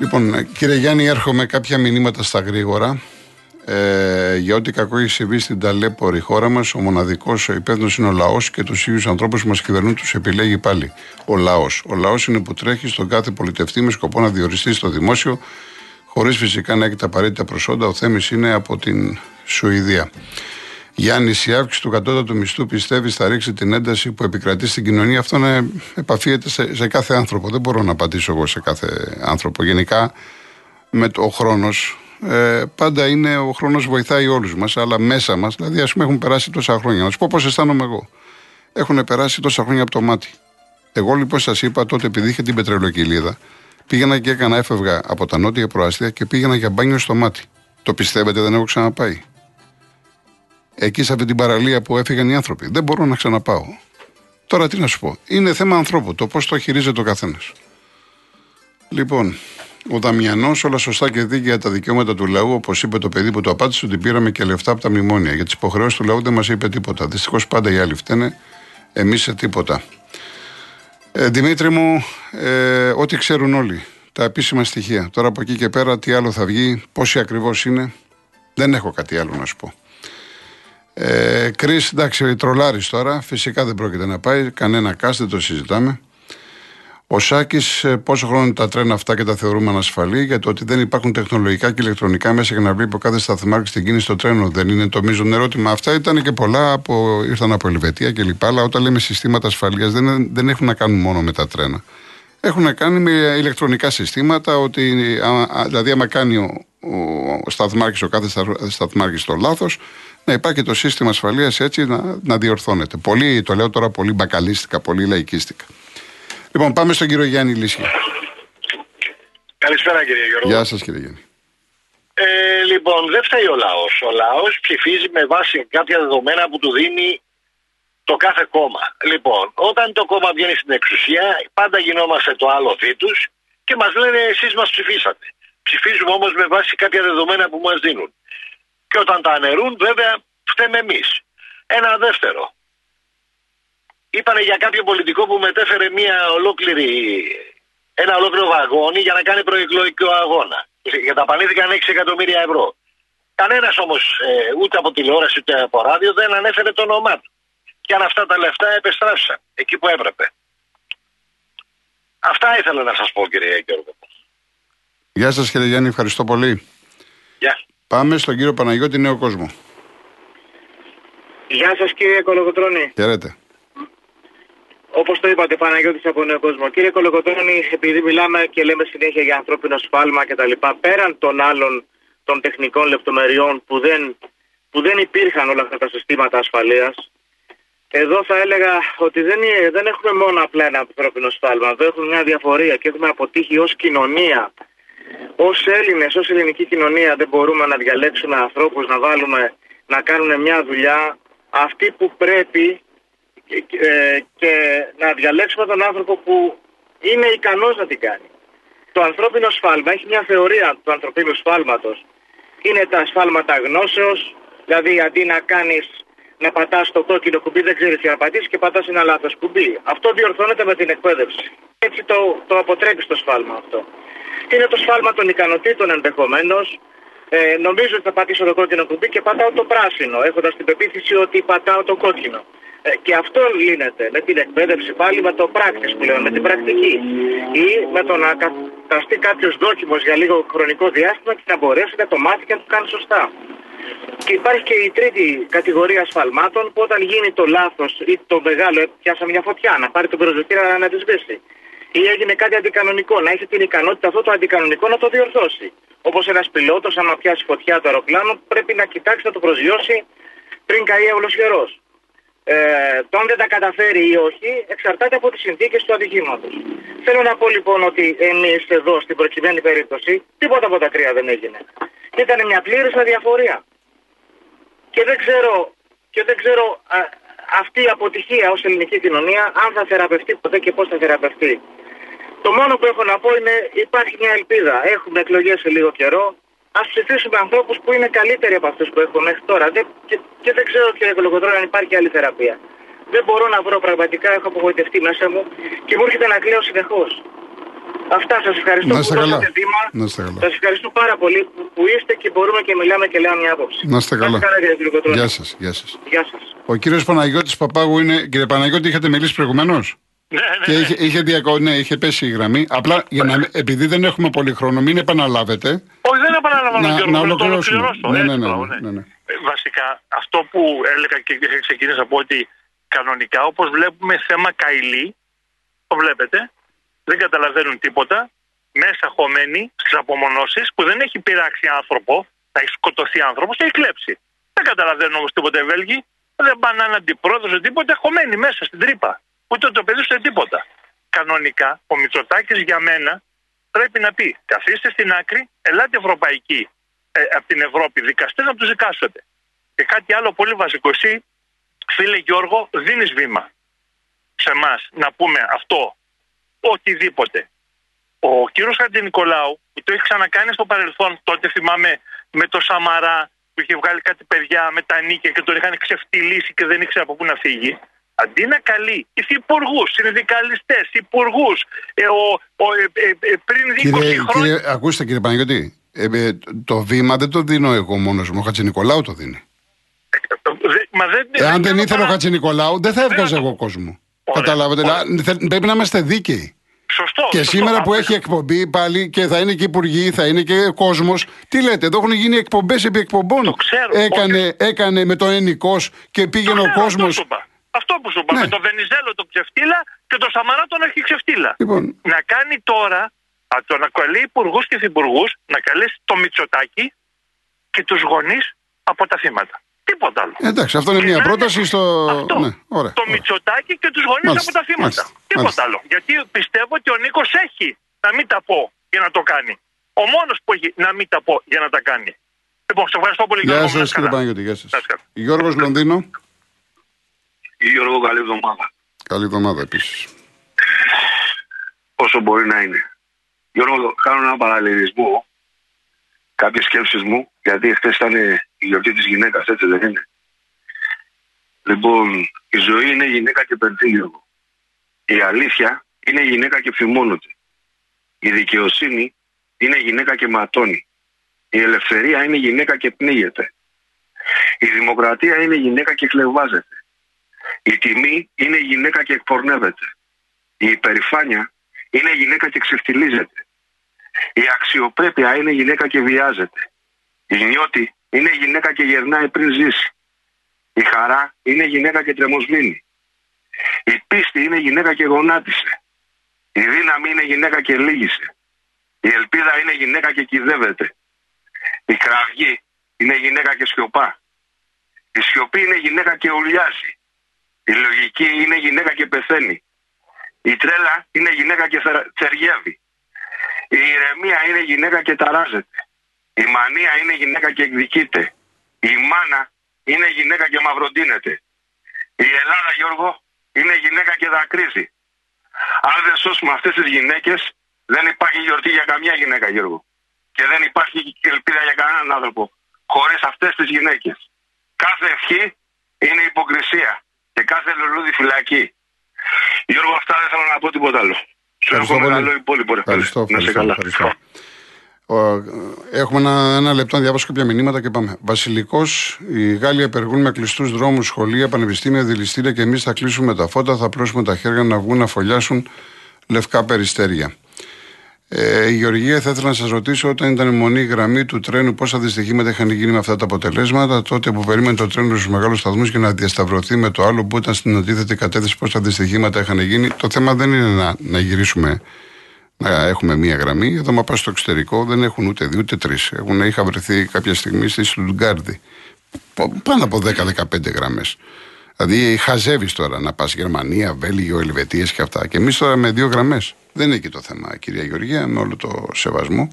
Λοιπόν, κύριε Γιάννη, έρχομαι κάποια μηνύματα στα γρήγορα. Ε, για ό,τι κακό έχει συμβεί στην ταλέπορη χώρα μας, ο μοναδικός ο υπεύθυνος είναι ο λαός και τους ίδιους ανθρώπους που μας κυβερνούν τους επιλέγει πάλι. Ο λαός. Ο λαός είναι που τρέχει στον κάθε πολιτευτή με σκοπό να διοριστεί στο δημόσιο, χωρίς φυσικά να έχει τα απαραίτητα προσόντα. Ο Θέμης είναι από την Σουηδία. Γιάννη, η αύξηση του κατώτατου μισθού πιστεύεις θα ρίξει την ένταση που επικρατεί στην κοινωνία; Αυτό να επαφίεται σε, σε κάθε άνθρωπο. Δεν μπορώ να απαντήσω εγώ σε κάθε άνθρωπο. Γενικά, με το, ο χρόνος, ε, πάντα είναι ο χρόνος βοηθάει όλους μας, αλλά μέσα μας, δηλαδή, ας πούμε, έχουν περάσει τόσα χρόνια. Να σου πω πώς αισθάνομαι εγώ. Έχουν περάσει τόσα χρόνια από το μάτι. Εγώ λοιπόν σας είπα τότε, επειδή είχε την πετρελοκυλίδα, πήγαινα και έκανα, έφευγα από τα νότια προάστια και πήγαινα για μπάνιο στο μάτι. Το πιστεύετε, δεν έχω ξαναπάει εκεί σε αυτή την παραλία που έφυγαν οι άνθρωποι. Δεν μπορώ να ξαναπάω. Τώρα τι να σου πω. Είναι θέμα ανθρώπου το πώς το χειρίζεται ο καθένας. Λοιπόν, ο Δαμιανός, όλα σωστά και δίκαια τα δικαιώματα του λαού, όπως είπε το παιδί που το απάντησε, ότι πήραμε και λεφτά από τα μνημόνια. Για τις υποχρεώσεις του λαού δεν μας είπε τίποτα. Δυστυχώς πάντα οι άλλοι φταίνε, εμείς σε τίποτα. Ε, Δημήτρη μου, ε, ό,τι ξέρουν όλοι, τα επίσημα στοιχεία. Τώρα από εκεί και πέρα, τι άλλο θα βγει, πόσοι ακριβώς είναι, δεν έχω κάτι άλλο να σου πω. Ε, Κρίς, εντάξει, τρολάρι τώρα. Φυσικά δεν πρόκειται να πάει. Κανένα κάστ, δεν το συζητάμε. Ο Σάκης, ε, πόσο χρόνο είναι τα τρένα αυτά και τα θεωρούμε ανασφαλή, για το ότι δεν υπάρχουν τεχνολογικά και ηλεκτρονικά μέσα για να βλέπει ο κάθε σταθμάρχη την κίνηση στο τρένο. Δεν είναι το μείζον ερώτημα. Αυτά ήταν και πολλά, από, ήρθαν από Ελβετία κλπ. Αλλά όταν λέμε συστήματα ασφαλείας, δεν, δεν έχουν να κάνουν μόνο με τα τρένα. Έχουν να κάνουν με ηλεκτρονικά συστήματα, ότι, δηλαδή, άμα κάνει ο, ο, ο σταθμάρχης, ο κάθε σταθμάρχης το λάθος, να υπάρχει το σύστημα ασφαλείας έτσι να, να διορθώνεται. Πολύ, το λέω τώρα πολύ μπακαλίστικα, πολύ λαϊκίστικα. Λοιπόν, πάμε στον κύριο Γιάννη Λύση. Καλησπέρα κύριε Γιώργο. Γεια σας κύριε Γιάννη. Ε, λοιπόν, δεν φταίει ο λαός. Ο λαός ψηφίζει με βάση κάποια δεδομένα που του δίνει το κάθε κόμμα. Λοιπόν, όταν το κόμμα βγαίνει στην εξουσία, πάντα γινόμαστε το άλλο τους και μας λένε εσείς μας ψηφίσατε. Ψηφίζουμε όμως με βάση κάποια δεδομένα που μας δίνουν. Και όταν τα αναιρούν, βέβαια, φταίμε εμείς. Ένα δεύτερο. Είπανε για κάποιο πολιτικό που μετέφερε μια ολόκληρη, ένα ολόκληρο βαγόνι για να κάνει προεκλογικό αγώνα. Για τα πανήθηκαν 6 εκατομμύρια ευρώ. Κανένας όμως, ε, ούτε από τηλεόραση ούτε από ράδιο, δεν ανέφερε το όνομά του. Και αν αυτά τα λεφτά επεστράφησαν εκεί που έπρεπε. Αυτά ήθελα να σας πω, κύριε Γιώργο. Γεια σας, κύριε Γιάννη, ευχαριστώ πολύ. Γεια. Πάμε στον κύριο Παναγιώτη Νέο Κόσμο. Γεια σας κύριε Κολοκοτρώνη. Χαίρετε. Όπως το είπατε, Παναγιώτης από Νέο Κόσμο. Κύριε Κολοκοτρώνη, επειδή μιλάμε και λέμε συνέχεια για ανθρώπινο σφάλμα κτλ., πέραν των άλλων των τεχνικών λεπτομεριών που δεν, που δεν υπήρχαν όλα αυτά τα συστήματα ασφαλείας, εδώ θα έλεγα ότι δεν, δεν έχουμε μόνο απλά ένα ανθρώπινο σφάλμα. Εδώ έχουμε μια διαφορία και έχουμε αποτύχει ως κοινωνία Ω Έλληνες, ως ελληνική κοινωνία, δεν μπορούμε να διαλέξουμε ανθρώπους να βάλουμε να κάνουν μια δουλειά αυτή που πρέπει ε, και να διαλέξουμε τον άνθρωπο που είναι ικανός να την κάνει. Το ανθρώπινο σφάλμα έχει μια θεωρία του ανθρωπίνου σφάλματος. Είναι τα σφάλματα γνώσεως, δηλαδή αντί να κάνεις να πατάς το κόκκινο κουμπί δεν ξέρεις τι να πατήσεις και πατάς ένα λάθος κουμπί. Αυτό διορθώνεται με την εκπαίδευση. Έτσι το, το αποτρέπεις το σφάλμα αυτό είναι το σφάλμα των ικανοτήτων ενδεχομένως. Ε, νομίζω ότι θα πατήσω το κόκκινο κουμπί και πατάω το πράσινο, έχοντας την πεποίθηση ότι πατάω το κόκκινο. Ε, και αυτό λύνεται με την εκπαίδευση πάλι με το πράκτης που λέμε, με την πρακτική. Ή με το να καταστεί κάποιος δόκιμος για λίγο χρονικό διάστημα και να μπορέσει να το μάθει και να το κάνει σωστά. Και υπάρχει και η τρίτη κατηγορία ασφαλμάτων που όταν γίνει το λάθος ή το μεγάλο, πιάσαμε μια φωτιά, να πάρει τον προσδοκία να τη σβήσει ή έγινε κάτι αντικανονικό, να έχει την ικανότητα αυτό το αντικανονικό να το διορθώσει. Όπως ένας πιλότος, άμα πιάσει φωτιά το αεροπλάνο, πρέπει να κοιτάξει να το προσγειώσει πριν καεί καιρός. Ε, το αν δεν τα καταφέρει ή όχι εξαρτάται από τις συνθήκες του ατυχήματος. Θέλω να πω λοιπόν ότι εμείς εδώ στην προκειμένη περίπτωση τίποτα από τα τρία δεν έγινε. Ήταν μια πλήρης αδιαφορία. Και δεν ξέρω, και δεν ξέρω α, αυτή η αποτυχία ως ελληνική κοινωνία αν θα θεραπευτεί ποτέ και πώς θα θεραπευτεί. Το μόνο που έχω να πω είναι υπάρχει μια ελπίδα. Έχουμε εκλογές σε λίγο καιρό. Α ψηφίσουμε ανθρώπους που είναι καλύτεροι από αυτούς που έχουμε μέχρι τώρα. Δεν, και, και δεν ξέρω, κύριε Κολοκοτρόνη, αν υπάρχει άλλη θεραπεία. Δεν μπορώ να βρω πραγματικά, έχω απογοητευτεί μέσα μου και μου έρχεται να κλαίω συνεχώς. Αυτά σας ευχαριστώ Να είστε που καλά. δώσατε βήμα. Να είστε καλά. Σας ευχαριστώ πάρα πολύ που, που είστε και μπορούμε και μιλάμε και λέμε μια άποψη. Να είστε καλά. κύριε Κολοκοτρόνη. Γεια σας. Γεια σας. Γεια σας. Ο κύριος Παναγιώτης Παπάγου είναι. Κύριε Παναγιώτη, είχατε μιλήσει προηγουμένως; Ναι, ναι, Και ναι. είχε, είχε, διακο... ναι, είχε πέσει η γραμμή. Απλά για να... επειδή δεν έχουμε πολύ χρόνο, μην επαναλάβετε. Όχι, δεν επαναλαμβάνω, Να- Γιώργο, να να το ολοκληρώσουμε. ολοκληρώσω. Ναι, έτσι, ναι, ναι, μπράβο, ναι, ναι. ναι, ναι. Ε, Βασικά, αυτό που έλεγα και ξεκίνησα από ότι κανονικά, όπως βλέπουμε θέμα καηλή, το βλέπετε, δεν καταλαβαίνουν τίποτα, μέσα χωμένοι στις απομονώσεις που δεν έχει πειράξει άνθρωπο, θα έχει σκοτωθεί άνθρωπος, έχει κλέψει. Δεν καταλαβαίνουν όμως τίποτα οι Βέλγοι, δεν πάνε έναν αντιπρόεδρο σε τίποτα, χωμένοι μέσα στην τρύπα. Ούτε το παιδί σε τίποτα. Κανονικά, ο Μητσοτάκης για μένα πρέπει να πει: Καθίστε στην άκρη, ελάτε ευρωπαϊκή ε, από την Ευρώπη, δικαστές να τους δικάσετε. Και κάτι άλλο πολύ βασικό. Εσύ, φίλε Γιώργο, δίνεις βήμα σε εμάς να πούμε αυτό, οτιδήποτε. Ο κύριος Χατζηνικολάου, που το έχει ξανακάνει στο παρελθόν, τότε θυμάμαι με το Σαμαρά που είχε βγάλει κάτι παιδιά με τα νίκια και τον είχαν ξεφτυλίσει και δεν ήξερε από πού να φύγει. Αντί να καλεί υφυπουργού, συνδικαλιστέ, υπουργούς, ε, ο- ο- ε, ε, ε, πριν 20 Κύριε, χρόνια. κύριε, ακούστε κύριε Παναγιώτη, ε, ε, το βήμα δεν το δίνω εγώ μόνος μου. Ο Χατζηνικολάου το δίνει. Δε- Μα δεν, Εάν δεν κάνω ήθελε ο παρά- Χατζηνικολάου, δεν θα έβγαζε θα το εγώ κόσμο. Ωραία, Καταλάβετε. ωραία. δηλαδή, θε- Πρέπει να είμαστε δίκαιοι. Σωστό. Και σωστό. σήμερα που Αυτό- έχει εκπομπή πάλι και θα είναι και υπουργοί, θα είναι και κόσμος. Τι λέτε, εδώ έχουν γίνει εκπομπές επί εκπομπών. Το ξέρω, Έκανε, έκανε με το ενικός και πήγαινε ο Ξέρω, κόσμος. Αυτό, σου είπα. αυτό που σου είπα. Ναι. Με τον Βενιζέλο τον ξεφτύλα και τον Σαμαρά τον έχει ξεφτύλα. Λοιπόν, Να κάνει τώρα, από το να καλεί υπουργούς και υφυπουργού, να καλέσει το Μητσοτάκι και τους γονείς από τα θύματα. Τίποτα άλλο. εντάξει, αυτό είναι Και μια να πρόταση στο. Αυτό. Ναι, ωραία. το ωραία. Μητσοτάκι και τους γονείς Μάλιστα, από τα θύματα. μάλιστα, Τίποτα μάλιστα. άλλο. Γιατί πιστεύω ότι ο Νίκος έχει να μην τα πω για να το κάνει. Ο μόνος που έχει να μην τα πω για να τα κάνει. Λοιπόν, σε ευχαριστώ πολύ Γεια Γιώργο, σας να είσαι κύριε καλά. Παναγιώτη, γεια Να είσαι καλά. σα. Γιώργος Λονδίνο. Γιώργο, καλή εβδομάδα. Καλή εβδομάδα επίσης. Όσο μπορεί να είναι. Γιώργο, κάνω ένα παραλληλισμό. Κάποιες σκέψεις μου, γιατί χθες ήταν η γιορτή της γυναίκας, έτσι δεν είναι. Λοιπόν, η ζωή είναι γυναίκα και παιδί, Γιώργο. Η αλήθεια είναι γυναίκα και φημώνεται. Η δικαιοσύνη είναι γυναίκα και ματώνει. Η ελευθερία είναι γυναίκα και πνίγεται. Η δημοκρατία είναι γυναίκα και κλεβάζεται. Η τιμή είναι γυναίκα και εκπορνεύεται. Η υπερηφάνεια είναι γυναίκα και ξεφτιλίζεται. Η αξιοπρέπεια είναι γυναίκα και βιάζεται. Η νιώτη είναι γυναίκα και γερνάει πριν ζήσει. Η χαρά είναι γυναίκα και τρεμοσβήνει. Η πίστη είναι γυναίκα και γονάτισε. Η δύναμη είναι γυναίκα και λύγησε. Η ελπίδα είναι γυναίκα και κυδεύεται. Η κραυγή είναι γυναίκα και σιωπά. Η σιωπή είναι γυναίκα και ουλιάζει. Η λογική είναι γυναίκα και πεθαίνει. Η τρέλα είναι γυναίκα και θερα- θεργεύει. Η ηρεμία είναι γυναίκα και ταράζεται. Η μανία είναι γυναίκα και εκδικείται. Η μάνα είναι γυναίκα και μαυροντίνεται. Η Ελλάδα, Γιώργο, είναι γυναίκα και δακρύζει. Αν δεν σώσουμε αυτές τις γυναίκες, δεν υπάρχει γιορτή για καμιά γυναίκα, Γιώργο. Και δεν υπάρχει ελπίδα για κανέναν άνθρωπο. Χωρίς αυτές τις γυναίκες. Κάθε ευχή είναι υποκρισία. Και κάθε λουλούδι φυλακή. Γιώργο, αυτά δεν θέλω να πω τίποτα άλλο. Σου Ευχαριστώ εύχομαι πολύ. καλό υπόλοιπο. ρε φίλε. Ευχαριστώ, Να σε ευχαριστώ, καλά. ευχαριστώ. Ο, έχουμε ένα, ένα λεπτό να διαβάσω κάποια μηνύματα και πάμε. Βασιλικός, οι Γάλλοι απεργούν με κλειστούς δρόμους, σχολεία, πανεπιστήμια, δηληστήρια και εμείς θα κλείσουμε τα φώτα, θα πλώσουμε τα χέρια να βγουν να φωλιάσουν λευκά περιστέρια. Ε, η Γεωργία, θα ήθελα να σας ρωτήσω, όταν ήταν η μονή γραμμή του τρένου, πόσα δυστυχήματα είχαν γίνει με αυτά τα αποτελέσματα. Τότε που περίμενε το τρένο στους μεγάλους σταθμούς και να διασταυρωθεί με το άλλο που ήταν στην αντίθετη κατεύθυνση, πόσα δυστυχήματα είχαν γίνει. Το θέμα δεν είναι να, να γυρίσουμε να έχουμε μία γραμμή. Εδώ, μα πας στο εξωτερικό, δεν έχουν ούτε δύο ούτε τρεις. Είχα βρεθεί κάποια στιγμή στη Στουτγκάρδη. Π- Πάνω από 10-15 γραμμές. Δηλαδή, χαζεύεις τώρα να πας Γερμανία, Βέλγιο, Ελβετίες και αυτά. Και εμείς τώρα με δύο γραμμές. Δεν είναι εκεί το θέμα, κυρία Γεωργία, με όλο το σεβασμό.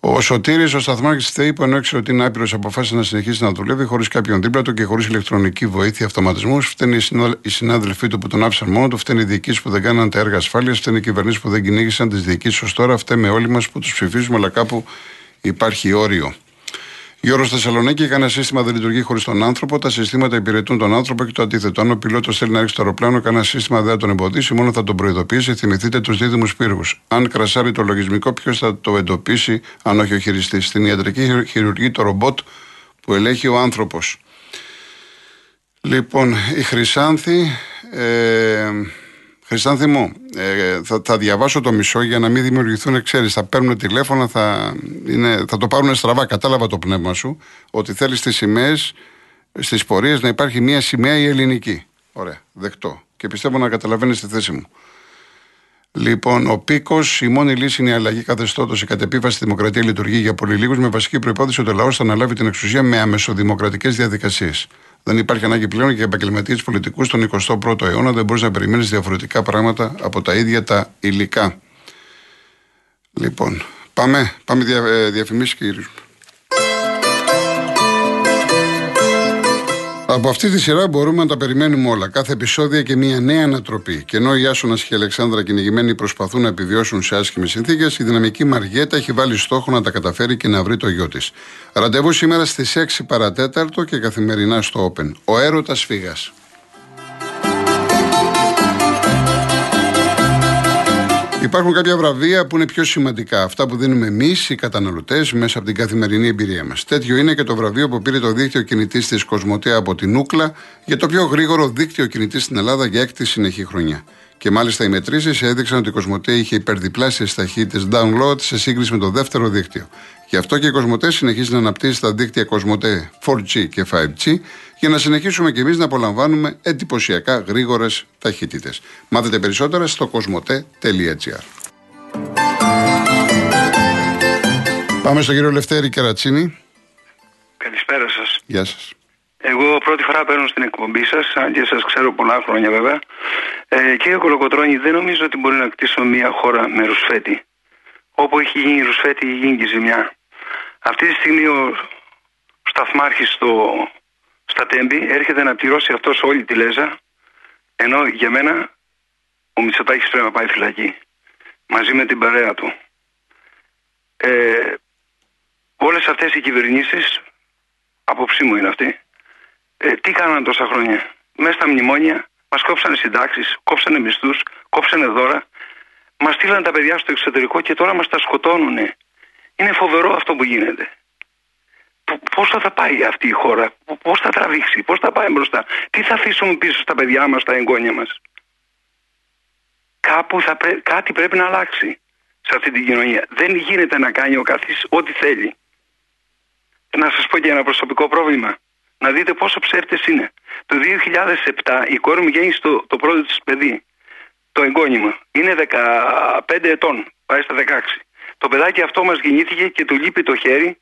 Ο Σωτήρης, ο σταθμάρχης τη ΔΕΗ, που ενώ ήξερε ότι είναι άπειρο, αποφάσισε να συνεχίσει να δουλεύει χωρίς κάποιον δίπλα του και χωρίς ηλεκτρονική βοήθεια αυτοματισμούς. Φταίνει οι συνάδελφοί του που τον άφησαν μόνο του, φταίνει οι διοικήσει που δεν κάναν τα έργα ασφάλειας, φταίνει οι κυβερνήσεις που δεν κυνήγησαν τις διοικήσεις ως τώρα, φταίμε όλοι μας που τους ψηφίζουμε, αλλά κάπου υπάρχει όριο. Γιώργο Θεσσαλονίκη, κανένα σύστημα δεν λειτουργεί χωρίς τον άνθρωπο. Τα συστήματα υπηρετούν τον άνθρωπο και το αντίθετο. Αν ο πιλότος θέλει να ρίξει το αεροπλάνο, κανένα σύστημα δεν θα τον εμποδίσει, μόνο θα τον προειδοποιήσει. Θυμηθείτε τους δίδυμους πύργους. Αν κρασάρει το λογισμικό, ποιος θα το εντοπίσει, αν όχι ο χειριστής. Στην ιατρική χειρουργεί το ρομπότ που ελέγχει ο άνθρωπος. Λοιπόν, η Χρυσάνθη. Ε, Χριστάνθη μου, ε, θα, θα διαβάσω το μισό για να μην δημιουργηθούν εξαίρεσει. Θα παίρνουν τηλέφωνα, θα, είναι, θα το πάρουν στραβά. Κατάλαβα το πνεύμα σου ότι θέλεις στι σημαίες, στις πορείες να υπάρχει μια σημαία η ελληνική. Ωραία, δεκτό. Και πιστεύω να καταλαβαίνεις τη θέση μου. Λοιπόν, ο πίκος, η μόνη λύση είναι η αλλαγή καθεστώτος. Η κατεπίβαση δημοκρατία λειτουργεί για πολύ λίγους με βασική προπόθεση ότι ο λαός θα αναλάβει την εξουσία με αμεσοδημοκρατικές διαδικασίες. Δεν υπάρχει ανάγκη πλέον για επαγγελματίες πολιτικούς στον 21ο αιώνα. Δεν μπορείς να περιμένεις διαφορετικά πράγματα από τα ίδια τα υλικά. Λοιπόν, πάμε, πάμε δια, ε, διαφημίσεις και γυρίζουμε. Από αυτή τη σειρά μπορούμε να τα περιμένουμε όλα. Κάθε επεισόδια και μια νέα ανατροπή. Και ενώ οι Άσονας και η Αλεξάνδρα κυνηγημένοι προσπαθούν να επιβιώσουν σε άσχημες συνθήκες, η δυναμική Μαριέτα έχει βάλει στόχο να τα καταφέρει και να βρει το γιο της. Ραντεβού σήμερα στις 6 παρατέταρτο και καθημερινά στο Open. Ο έρωτας φύγας. Υπάρχουν κάποια βραβεία που είναι πιο σημαντικά. Αυτά που δίνουμε εμείς, οι καταναλωτές, μέσα από την καθημερινή εμπειρία μας. Τέτοιο είναι και το βραβείο που πήρε το δίκτυο κινητής της Κοσμοτέα από την Ούκλα για το πιο γρήγορο δίκτυο κινητής στην Ελλάδα για έκτη συνεχή χρονιά. Και μάλιστα οι μετρήσεις έδειξαν ότι η Κοσμοτέ είχε υπερδιπλάσιες ταχύτητες download σε σύγκριση με το δεύτερο δίκτυο. Γι' αυτό και η Κοσμοτέ συνεχίζει να αναπτύσσει τα δίκτυα Κοσμοτέ 4G και 5G για να συνεχίσουμε και εμείς να απολαμβάνουμε εντυπωσιακά γρήγορες ταχύτητες. Μάθετε περισσότερα στο κοσμοτέ.gr. Πάμε στον κύριο Λευτέρη Κερατσίνη. Καλησπέρα σας. Γεια σας. Εγώ πρώτη φορά παίρνω στην εκπομπή σας, αν και σας ξέρω πολλά χρόνια βέβαια. Ε, κύριε Κολοκοτρόνη, δεν νομίζω ότι μπορεί να κτίσω μια χώρα με ρουσφέτη. Όπου έχει γίνει ρουσφέτη, έχει γίνει και ζημιά. Αυτή τη στιγμή ο σταθμάρχης στο, στα Τέμπη έρχεται να πληρώσει αυτός όλη τη λέζα, ενώ για μένα ο Μητσοτάκης πρέπει να πάει φυλακή μαζί με την παρέα του. Ε, όλες αυτές οι κυβερνήσεις, απόψη μου είναι αυτή, ε, τι κάναν τόσα χρόνια; Μέσα στα μνημόνια μας κόψανε συντάξεις, κόψανε μισθούς, κόψανε δώρα, μας στείλαν τα παιδιά στο εξωτερικό και τώρα μας τα σκοτώνουνε. Είναι φοβερό αυτό που γίνεται. Πώς θα πάει αυτή η χώρα, πώς θα τραβήξει, πώς θα πάει μπροστά, τι θα αφήσουμε πίσω στα παιδιά μας, στα εγγόνια μας; Κάπου θα πρέ... κάτι πρέπει να αλλάξει σε αυτή την κοινωνία. Δεν γίνεται να κάνει ο καθής ό,τι θέλει. Να σας πω και ένα προσωπικό πρόβλημα. Να δείτε πόσο ψεύτες είναι. Το 2007 η κόρη μου γέννησε το, το πρώτο της παιδί. Το εγγόνιμο. Είναι 15 ετών. Πάει στα 16. Το παιδάκι αυτό μας γεννήθηκε και του λείπει το χέρι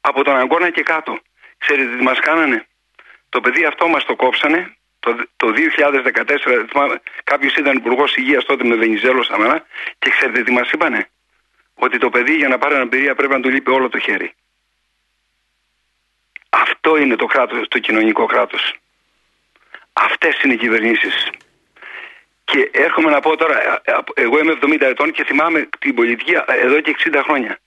από τον αγκώνα και κάτω. Ξέρετε τι μας κάνανε; Το παιδί αυτό μας το κόψανε το, το 2014, θυμάμαι, κάποιος ήταν υπουργός υγείας τότε με Βενιζέλο Σαμαρά και ξέρετε τι μας είπανε; Ότι το παιδί για να πάρει αναπηρία πρέπει να του λείπει όλο το χέρι. Αυτό είναι το κράτος, το κοινωνικό κράτος. Αυτές είναι οι κυβερνήσεις. Και έρχομαι να πω τώρα, ε, ε, εγώ είμαι 70 ετών και θυμάμαι την πολιτική εδώ και 60 χρόνια.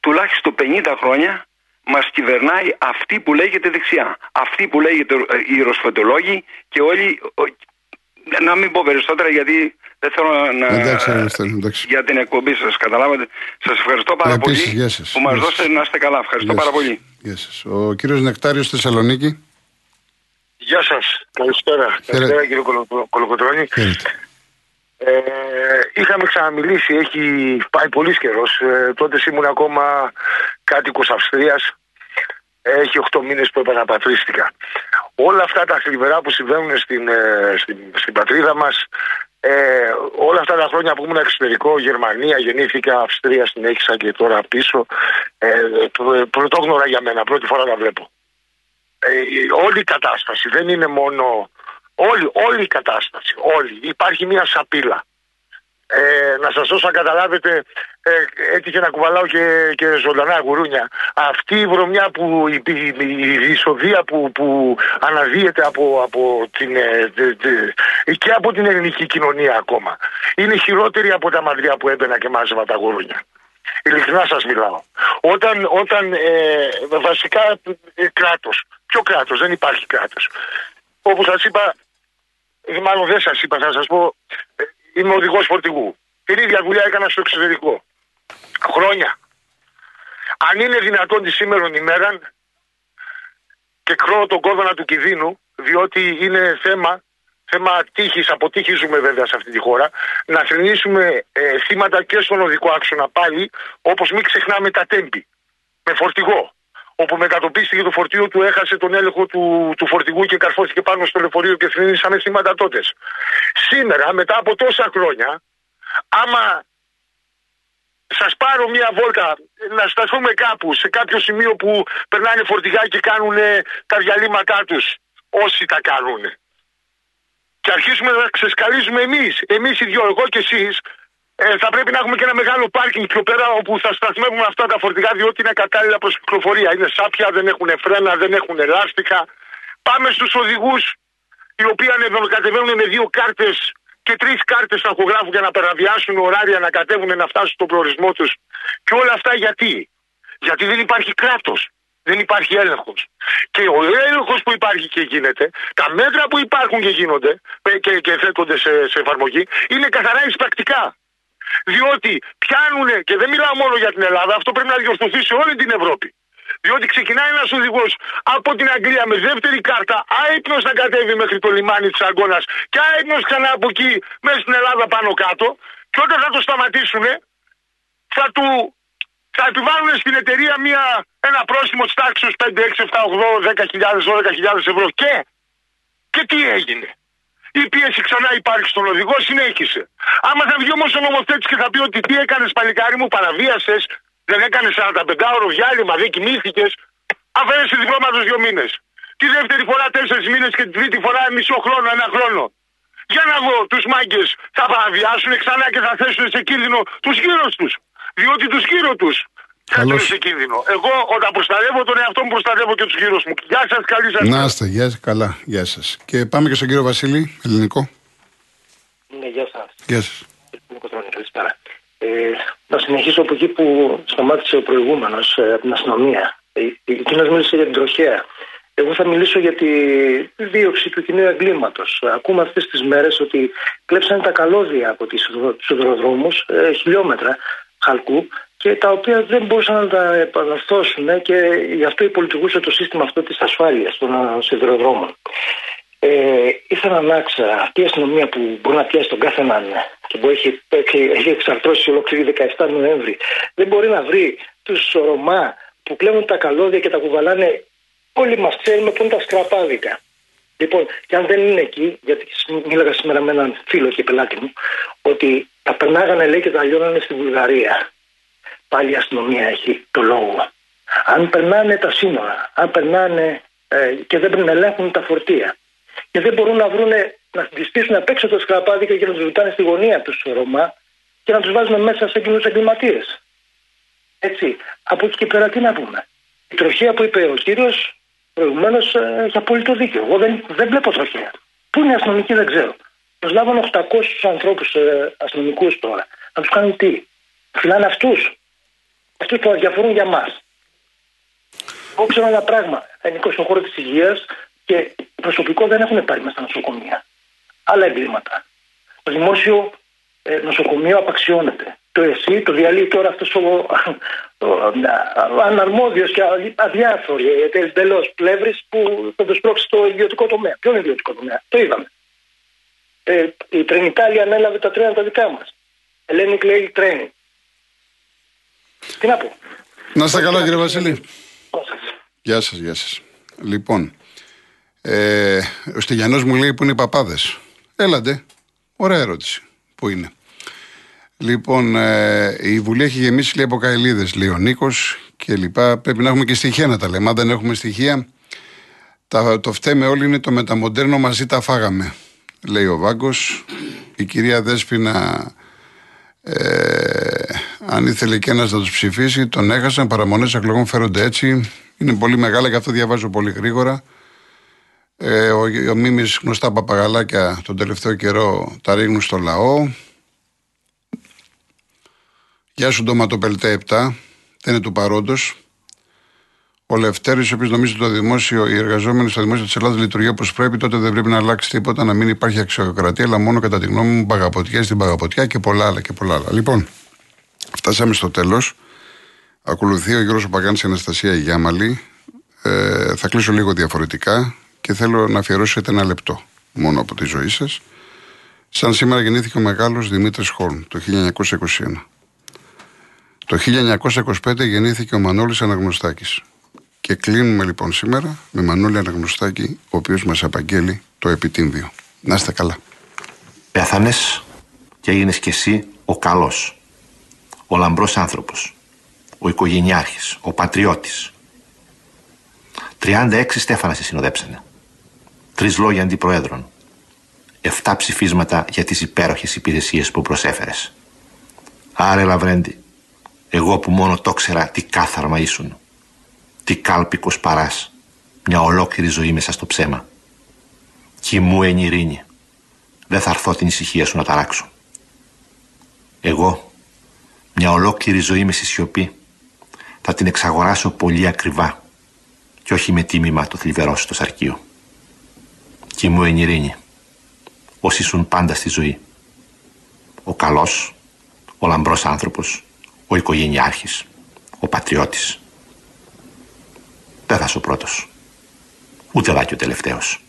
Τουλάχιστον 50 χρόνια μας κυβερνάει αυτή που λέγεται δεξιά. Αυτή που λέγεται ε, οι ροσφωτολόγοι και όλοι... Να μην πω περισσότερα γιατί δεν θέλω να... Εντάξει, εντάξει. Για την εκπομπή σας, καταλάβατε. Σας ευχαριστώ πάρα Επίσης, πολύ γεια σας. που μας Γεια δώσετε να είστε καλά. Ευχαριστώ Γεια πάρα σας. πολύ. Γεια σας. Ο κύριος Νεκτάριος Θεσσαλονίκη. Γεια σας. Καλησπέρα. Καλησπέρα κύριε Κολο- Κολοκοτρώνη. Χαίρετε. Ε, είχαμε ξαναμιλήσει, έχει πάει πολύς καιρός. Ε, τότε ήμουν ακόμα κάτοικος Αυστρίας. Έχει 8 μήνες που επαναπατρίστηκα. Όλα αυτά τα θλιβερά που συμβαίνουν στην, ε, στην, στην πατρίδα μας, ε, όλα αυτά τα χρόνια που ήμουν εξωτερικό, Γερμανία, γεννήθηκα, Αυστρία συνέχισα και τώρα πίσω. Ε, πρω- πρωτόγνωρα για μένα, πρώτη φορά τα βλέπω. ε, όλη η κατάσταση δεν είναι μόνο όλη, όλη η κατάσταση όλη. υπάρχει μια σαπίλα ε, να σας δώσω να καταλάβετε ε, έτυχε να κουβαλάω και, και ζωντανά γουρούνια αυτή η βρωμιά που η, η, η εισοδεία που, που αναδύεται από, από την, ε, και από την ελληνική κοινωνία ακόμα είναι χειρότερη από τα μαντριά που έμπαινα και μάζευα τα γουρούνια Ειλικρινά σας μιλάω. Όταν, όταν ε, βασικά ε, κράτος. Ποιο κράτος, δεν υπάρχει κράτος. Όπως σας είπα, ε, μάλλον δεν σας είπα, θα σας πω, ε, είμαι οδηγός φορτηγού. Την ίδια δουλειά έκανα στο εξωτερικό. Χρόνια. Αν είναι δυνατόν τη σήμερα ημέρα και κρόω τον κόδωνα του κινδύνου, διότι είναι θέμα θέμα τύχης, αποτύχη ζούμε βέβαια σε αυτή τη χώρα, να θρυνήσουμε ε, θύματα και στον οδικό άξονα πάλι, όπως μην ξεχνάμε τα τέμπη. Με φορτηγό. Όπου μετατοπίστηκε το φορτίο του, έχασε τον έλεγχο του, του φορτηγού και καρφώθηκε πάνω στο λεωφορείο και θρυνήσαμε θύματα τότε. Σήμερα, μετά από τόσα χρόνια, άμα σας πάρω μια βόλτα να σταθούμε κάπου, σε κάποιο σημείο που περνάνε φορτηγά και κάνουν τα διαλύματά τους, όσοι τα κάνουν και αρχίσουμε να ξεσκαλίζουμε εμείς, εμείς οι δυο, εγώ και εσείς, ε, θα πρέπει να έχουμε και ένα μεγάλο πάρκινγκ πιο πέρα όπου θα σταθμεύουμε αυτά τα φορτηγά διότι είναι κατάλληλα προς κυκλοφορία. Είναι σάπια, δεν έχουν φρένα, δεν έχουν λάστιχα. Πάμε στους οδηγούς οι οποίοι κατεβαίνουν με δύο κάρτες και τρεις κάρτες ταχογράφου για να περαβιάσουν ωράρια, να κατέβουν να φτάσουν στον προορισμό τους. Και όλα αυτά γιατί; Γιατί δεν υπάρχει κράτος. Δεν υπάρχει έλεγχος. Και ο έλεγχος που υπάρχει και γίνεται, τα μέτρα που υπάρχουν και γίνονται και, και θέτονται σε, σε εφαρμογή, είναι καθαρά εισπρακτικά. Διότι πιάνουν, και δεν μιλάω μόνο για την Ελλάδα, αυτό πρέπει να διορθωθεί σε όλη την Ευρώπη. Διότι ξεκινάει ένας οδηγός από την Αγγλία με δεύτερη κάρτα, άϊπνος να κατέβει μέχρι το λιμάνι της Αγκώνας και άϊπνος ξανά από εκεί μέσα στην Ελλάδα πάνω κάτω. Και όταν θα το σταματήσουν, θα του θα επιβάλλουν στην εταιρεία μια, ένα πρόστιμο της τάξης 5, 6, 7, 8, 10.000, 12.000 ευρώ. Και, και τι έγινε; Η πίεση ξανά υπάρχει στον οδηγό, συνέχισε. Άμα θα βγει όμως ο νομοθέτης και θα πει ότι τι έκανες παλικάρι μου, παραβίασες, δεν έκανες 45 ώρο διάλειμμα, δεν κοιμήθηκες, αφαίρεσε διπλώματος δύο μήνες. Τη δεύτερη φορά τέσσερις μήνες και την τρίτη φορά μισό χρόνο, ένα χρόνο. Για να δω τους μάγκες θα παραβιάσουν ξανά και θα θέσουν σε κίνδυνο τους γύρω τους διότι τους γύρω τους θέτουν σε κίνδυνο. Εγώ όταν προστατεύω τον εαυτό μου, προστατεύω και τους γύρω μου. Γεια σας, καλή σας. Να είστε, γεια σας, καλά, γεια σας. Και πάμε και στον κύριο Βασίλη, ελληνικό. Ναι, γεια σας. Γεια σας. Καλησπέρα. Ε, να συνεχίσω από εκεί που σταμάτησε ο προηγούμενος ε, από την αστυνομία. Ε, Εκείνος μίλησε για την τροχέα. Εγώ θα μιλήσω για τη δίωξη του κοινού εγκλήματος. Ακούμε αυτές τις μέρες ότι κλέψανε τα καλώδια από του σιδηροδρόμους, ε, χιλιόμετρα, χαλκού και τα οποία δεν μπορούσαν να τα επανορθώσουν και γι' αυτό υπολειτουργούσε το σύστημα αυτό της ασφάλειας των σιδηροδρόμων. Ε, ήθελα να ξέρω αυτή η αστυνομία που μπορεί να πιάσει τον κάθε έναν και που έχει, έχει, έχει εξαρτώσει ολόκληρη 17 Νοέμβρη δεν μπορεί να βρει τους Ρωμά που κλέβουν τα καλώδια και τα κουβαλάνε όλοι μας ξέρουμε που είναι τα σκραπάδικα. Λοιπόν, και αν δεν είναι εκεί, γιατί μίλαγα σήμερα με έναν φίλο και πελάτη μου, ότι τα περνάγανε λέει και τα λιώνανε στη Βουλγαρία. Πάλι η αστυνομία έχει το λόγο. Αν περνάνε τα σύνορα, αν περνάνε ε, και δεν πρέπει να ελέγχουν τα φορτία και δεν μπορούν να βρούνε, να στήσουν απ' έξω το σκραπάδικα και να τους βουτάνε στη γωνία τους Ρωμά και να τους βάζουν μέσα σε κοινούς εγκληματίες. Έτσι. Από εκεί και πέρα τι να πούμε. Η τροχία που είπε ο κύριος προηγουμένως ε, έχει απόλυτο δίκιο. Εγώ δεν, δεν βλέπω τροχία. Πού είναι οι αστυνομικοί δεν ξέρω. Προσλάβανε 800 ανθρώπους ε, αστυνομικούς τώρα. Να τους κάνουν τι; Να φυλάνε αυτούς; Αυτού που αδιαφορούν για μας. Εγώ ξέρω ένα πράγμα. Ενικό στον χώρο της υγείας και προσωπικό δεν έχουν πάρει μέσα στα νοσοκομεία. Άλλα εγκλήματα. Το δημόσιο ε, νοσοκομείο απαξιώνεται. Το ΕΣΥ το διαλύει τώρα αυτός ο, ο αναρμόδιος και αδιάφοροι εντελώς πλεύρης που θα το σπρώξει στο ιδιωτικό τομέα. Ποιο είναι ιδιωτικό τομέα, το είδαμε. Ε, η Τρενιτάλια ανέλαβε τα τρένα τα δικά μας. Ελένη Κλέη Τρένι. Τι να πω. Να είστε καλά κύριε Βασίλη. Γεια σας, γεια σας. Λοιπόν, ε, ο Στυγιανός μου λέει που είναι οι παπάδες. Έλατε. Ωραία ερώτηση. Πού είναι. Λοιπόν, ε, η Βουλή έχει γεμίσει λέει από καηλίδε, λέει ο Νίκος και λοιπά. Πρέπει να έχουμε και στοιχεία να τα λέμε. Αν δεν έχουμε στοιχεία, Τα, το φταίμε όλοι είναι το μεταμοντέρνο μαζί τα φάγαμε, λέει ο Βάγκος. Η κυρία Δέσποινα, ε, αν ήθελε και ένας να τους ψηφίσει, τον έχασαν. Παραμονές εκλογών φέρονται έτσι. Είναι πολύ μεγάλα και αυτό διαβάζω πολύ γρήγορα. Ε, ο, ο Μίμης γνωστά παπαγαλάκια τον τελευταίο καιρό τα ρίχνουν στο λαό. Γεια σου Ντοματοπελτέ 7, δεν είναι του παρόντος. Ο Λευτέρης, ο οποίος νομίζει ότι το δημόσιο, οι εργαζόμενοι στο δημόσιο της Ελλάδας λειτουργεί όπως πρέπει, τότε δεν πρέπει να αλλάξει τίποτα, να μην υπάρχει αξιοκρατία, αλλά μόνο κατά τη γνώμη μου παγαποτιά στην παγαποτιά και πολλά άλλα και πολλά άλλα. Λοιπόν, φτάσαμε στο τέλος. Ακολουθεί ο Γιώργος Παγκάνη και η Αναστασία Γιάμαλη. Ε, θα κλείσω λίγο διαφορετικά και θέλω να αφιερώσετε ένα λεπτό μόνο από τη ζωή σας. Σαν σήμερα γεννήθηκε ο μεγάλος Δημήτρης Χόρν το 1921. Το 1925 γεννήθηκε ο Μανώλης Αναγνωστάκης. Και κλείνουμε λοιπόν σήμερα με Μανώλη Αναγνωστάκη, ο οποίος μας απαγγέλει το επιτύμβιο. Να είστε καλά. Πέθανες και έγινες κι εσύ ο καλός. Ο λαμπρός άνθρωπος. Ο οικογενειάρχης. Ο πατριώτης. 36 Στέφανα σε συνοδέψανε. Τρεις λόγια αντιπροέδρων. Εφτά ψηφίσματα για τις υπέροχες υπηρεσίες που προσέφερες. Άρε Λαβρέντι, εγώ που μόνο το ξέρα τι κάθαρμα ήσουν. Τι κάλπικος παράς. Μια ολόκληρη ζωή μέσα στο ψέμα. Κοιμού εν ειρήνη. Δεν θα έρθω την ησυχία σου να ταράξω. Εγώ, μια ολόκληρη ζωή με στη σιωπή, θα την εξαγοράσω πολύ ακριβά και όχι με τίμημα το θλιβερό στο σαρκείο. Κοιμού εν ειρήνη. Όσοι ήσουν πάντα στη ζωή. Ο καλός, ο λαμπρός άνθρωπος, ο οικογενειάρχης, ο πατριώτης. Δεν θα είσαι ο πρώτος. Ούτε θα και ο τελευταίος.